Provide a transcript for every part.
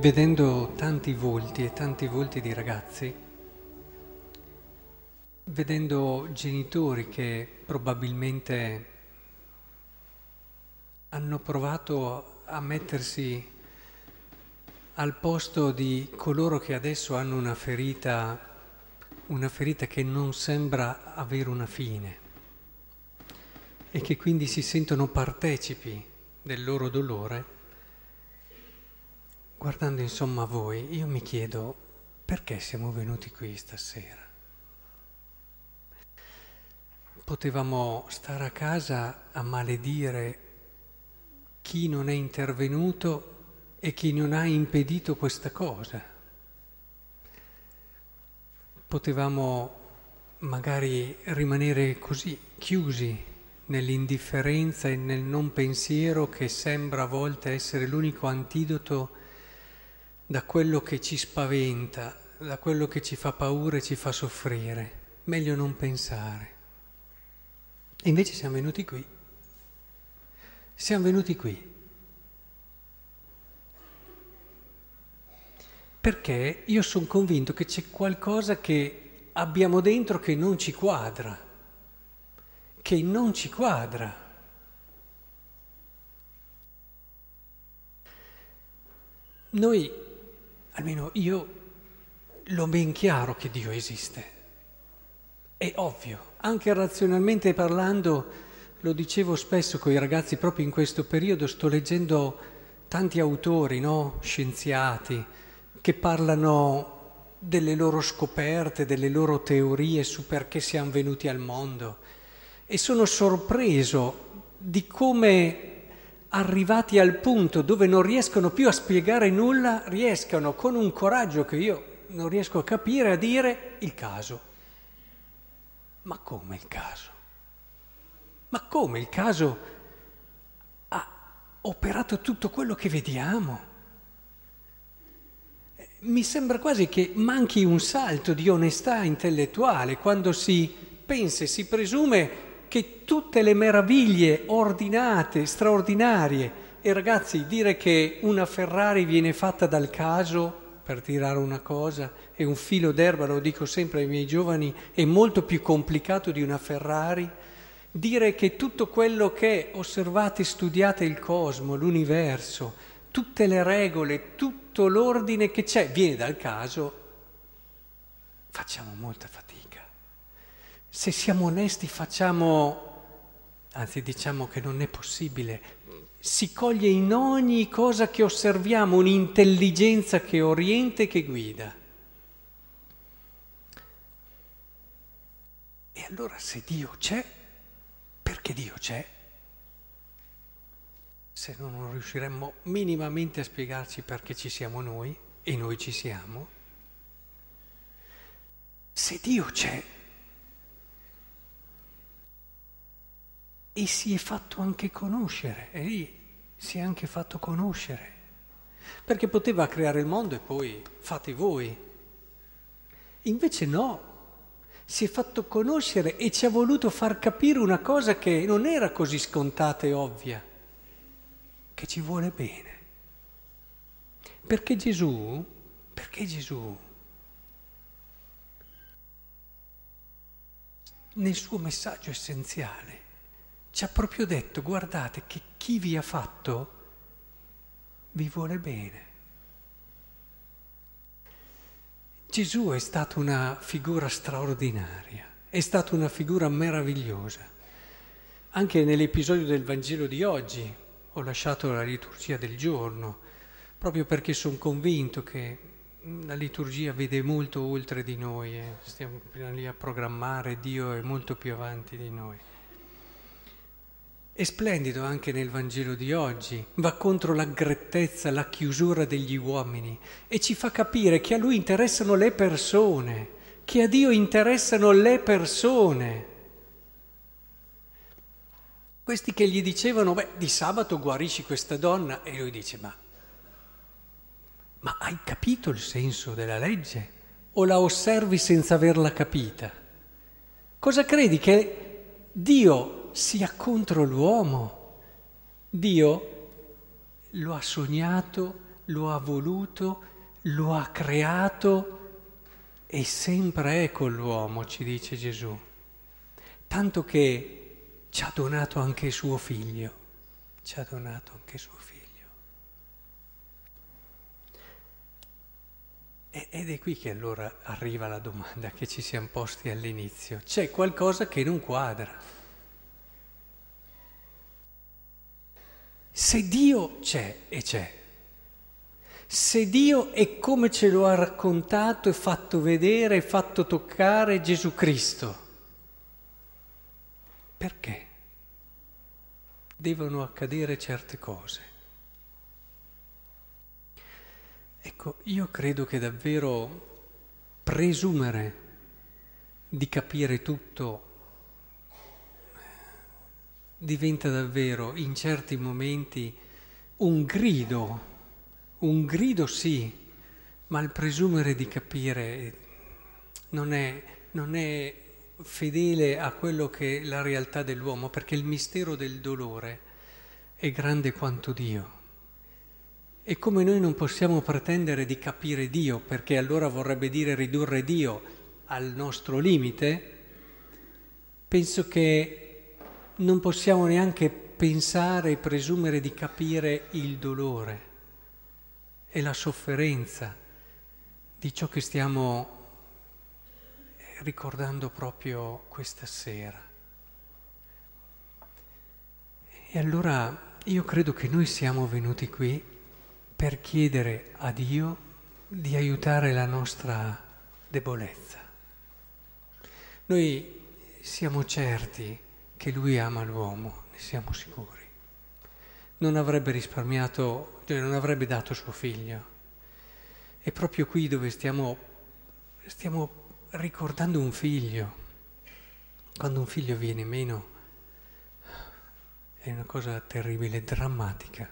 vedendo tanti volti e tanti volti di ragazzi, vedendo genitori che probabilmente hanno provato a mettersi al posto di coloro che adesso hanno una ferita, una ferita che non sembra avere una fine e che quindi si sentono partecipi del loro dolore, Guardando insomma voi, io mi chiedo perché siamo venuti qui stasera. Potevamo stare a casa a maledire chi non è intervenuto e chi non ha impedito questa cosa. Potevamo magari rimanere così, chiusi nell'indifferenza e nel non pensiero che sembra a volte essere l'unico antidoto da quello che ci spaventa, da quello che ci fa paura e ci fa soffrire. Meglio non pensare. E invece siamo venuti qui. Siamo venuti qui. Perché io sono convinto che c'è qualcosa che abbiamo dentro che non ci quadra, che non ci quadra. Noi almeno io l'ho ben chiaro che Dio esiste. È ovvio, anche razionalmente parlando, lo dicevo spesso con i ragazzi proprio in questo periodo, sto leggendo tanti autori, no? scienziati, che parlano delle loro scoperte, delle loro teorie su perché siamo venuti al mondo e sono sorpreso di come arrivati al punto dove non riescono più a spiegare nulla, riescano con un coraggio che io non riesco a capire a dire il caso. Ma come il caso? Ma come il caso ha operato tutto quello che vediamo? Mi sembra quasi che manchi un salto di onestà intellettuale quando si pensa e si presume che tutte le meraviglie ordinate, straordinarie, e ragazzi, dire che una Ferrari viene fatta dal caso, per tirare una cosa, e un filo d'erba, lo dico sempre ai miei giovani, è molto più complicato di una Ferrari. Dire che tutto quello che osservate, studiate il cosmo, l'universo, tutte le regole, tutto l'ordine che c'è viene dal caso, facciamo molta fatica. Se siamo onesti facciamo, anzi diciamo che non è possibile, si coglie in ogni cosa che osserviamo un'intelligenza che orienta e che guida. E allora se Dio c'è, perché Dio c'è? Se no non riusciremmo minimamente a spiegarci perché ci siamo noi e noi ci siamo. Se Dio c'è, e si è fatto anche conoscere, e lì si è anche fatto conoscere, perché poteva creare il mondo e poi fate voi. Invece no, si è fatto conoscere e ci ha voluto far capire una cosa che non era così scontata e ovvia, che ci vuole bene. Perché Gesù, perché Gesù nel suo messaggio essenziale ci ha proprio detto guardate che chi vi ha fatto vi vuole bene. Gesù è stata una figura straordinaria, è stata una figura meravigliosa. Anche nell'episodio del Vangelo di oggi ho lasciato la liturgia del giorno, proprio perché sono convinto che la liturgia vede molto oltre di noi, eh. stiamo lì a programmare, Dio è molto più avanti di noi. È splendido anche nel Vangelo di oggi, va contro l'aggrettezza, la chiusura degli uomini e ci fa capire che a lui interessano le persone, che a Dio interessano le persone. Questi che gli dicevano, beh, di sabato guarisci questa donna, e lui dice, ma, ma hai capito il senso della legge? O la osservi senza averla capita? Cosa credi che Dio sia contro l'uomo. Dio lo ha sognato, lo ha voluto, lo ha creato e sempre è con l'uomo, ci dice Gesù. Tanto che ci ha donato anche suo figlio, ci ha donato anche suo figlio. Ed è qui che allora arriva la domanda che ci siamo posti all'inizio. C'è qualcosa che non quadra. Se Dio c'è e c'è, se Dio è come ce lo ha raccontato e fatto vedere e fatto toccare Gesù Cristo, perché devono accadere certe cose? Ecco, io credo che davvero presumere di capire tutto diventa davvero in certi momenti un grido, un grido sì, ma il presumere di capire non è, non è fedele a quello che è la realtà dell'uomo, perché il mistero del dolore è grande quanto Dio. E come noi non possiamo pretendere di capire Dio, perché allora vorrebbe dire ridurre Dio al nostro limite, penso che non possiamo neanche pensare e presumere di capire il dolore e la sofferenza di ciò che stiamo ricordando proprio questa sera. E allora io credo che noi siamo venuti qui per chiedere a Dio di aiutare la nostra debolezza. Noi siamo certi che Lui ama l'uomo, ne siamo sicuri. Non avrebbe risparmiato, cioè non avrebbe dato suo figlio. È proprio qui dove stiamo, stiamo ricordando un figlio. Quando un figlio viene meno è una cosa terribile, drammatica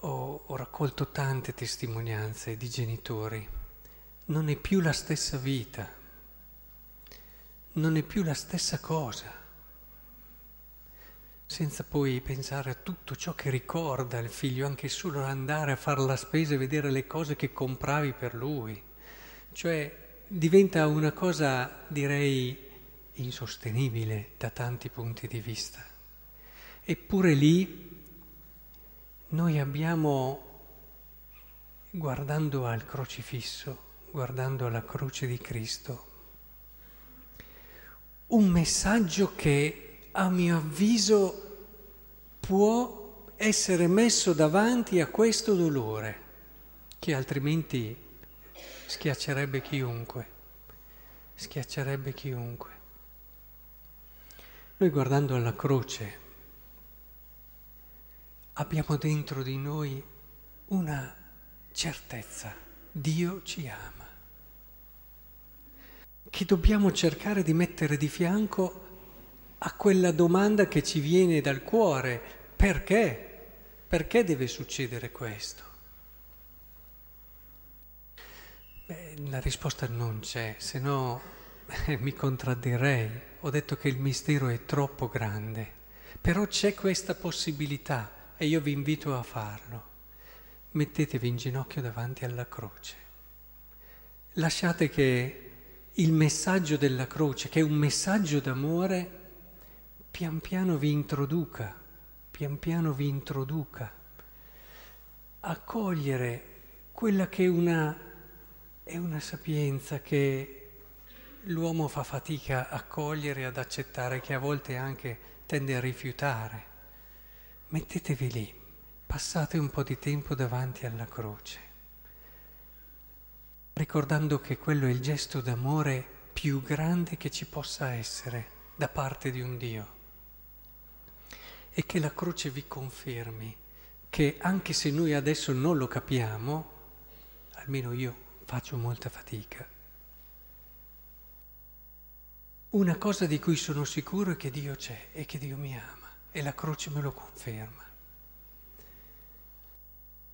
ho, ho raccolto tante testimonianze di genitori, non è più la stessa vita, non è più la stessa cosa senza poi pensare a tutto ciò che ricorda il figlio, anche solo andare a fare la spesa e vedere le cose che compravi per lui. Cioè diventa una cosa, direi, insostenibile da tanti punti di vista. Eppure lì noi abbiamo, guardando al crocifisso, guardando alla croce di Cristo, un messaggio che a mio avviso può essere messo davanti a questo dolore, che altrimenti schiaccerebbe chiunque, schiaccerebbe chiunque. Noi guardando alla croce, abbiamo dentro di noi una certezza, Dio ci ama, che dobbiamo cercare di mettere di fianco a quella domanda che ci viene dal cuore, perché? Perché deve succedere questo? Beh, la risposta non c'è, se no mi contraddirei. Ho detto che il mistero è troppo grande, però c'è questa possibilità e io vi invito a farlo. Mettetevi in ginocchio davanti alla croce. Lasciate che il messaggio della croce, che è un messaggio d'amore, pian piano vi introduca, pian piano vi introduca a cogliere quella che è una, è una sapienza che l'uomo fa fatica a cogliere, ad accettare, che a volte anche tende a rifiutare. Mettetevi lì, passate un po' di tempo davanti alla croce, ricordando che quello è il gesto d'amore più grande che ci possa essere da parte di un Dio e che la croce vi confermi che anche se noi adesso non lo capiamo, almeno io faccio molta fatica, una cosa di cui sono sicuro è che Dio c'è e che Dio mi ama e la croce me lo conferma.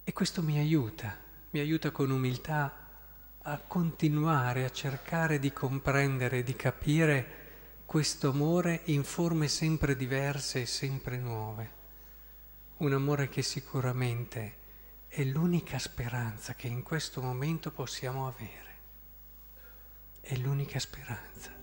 E questo mi aiuta, mi aiuta con umiltà a continuare a cercare di comprendere, di capire questo amore in forme sempre diverse e sempre nuove. Un amore che sicuramente è l'unica speranza che in questo momento possiamo avere. È l'unica speranza.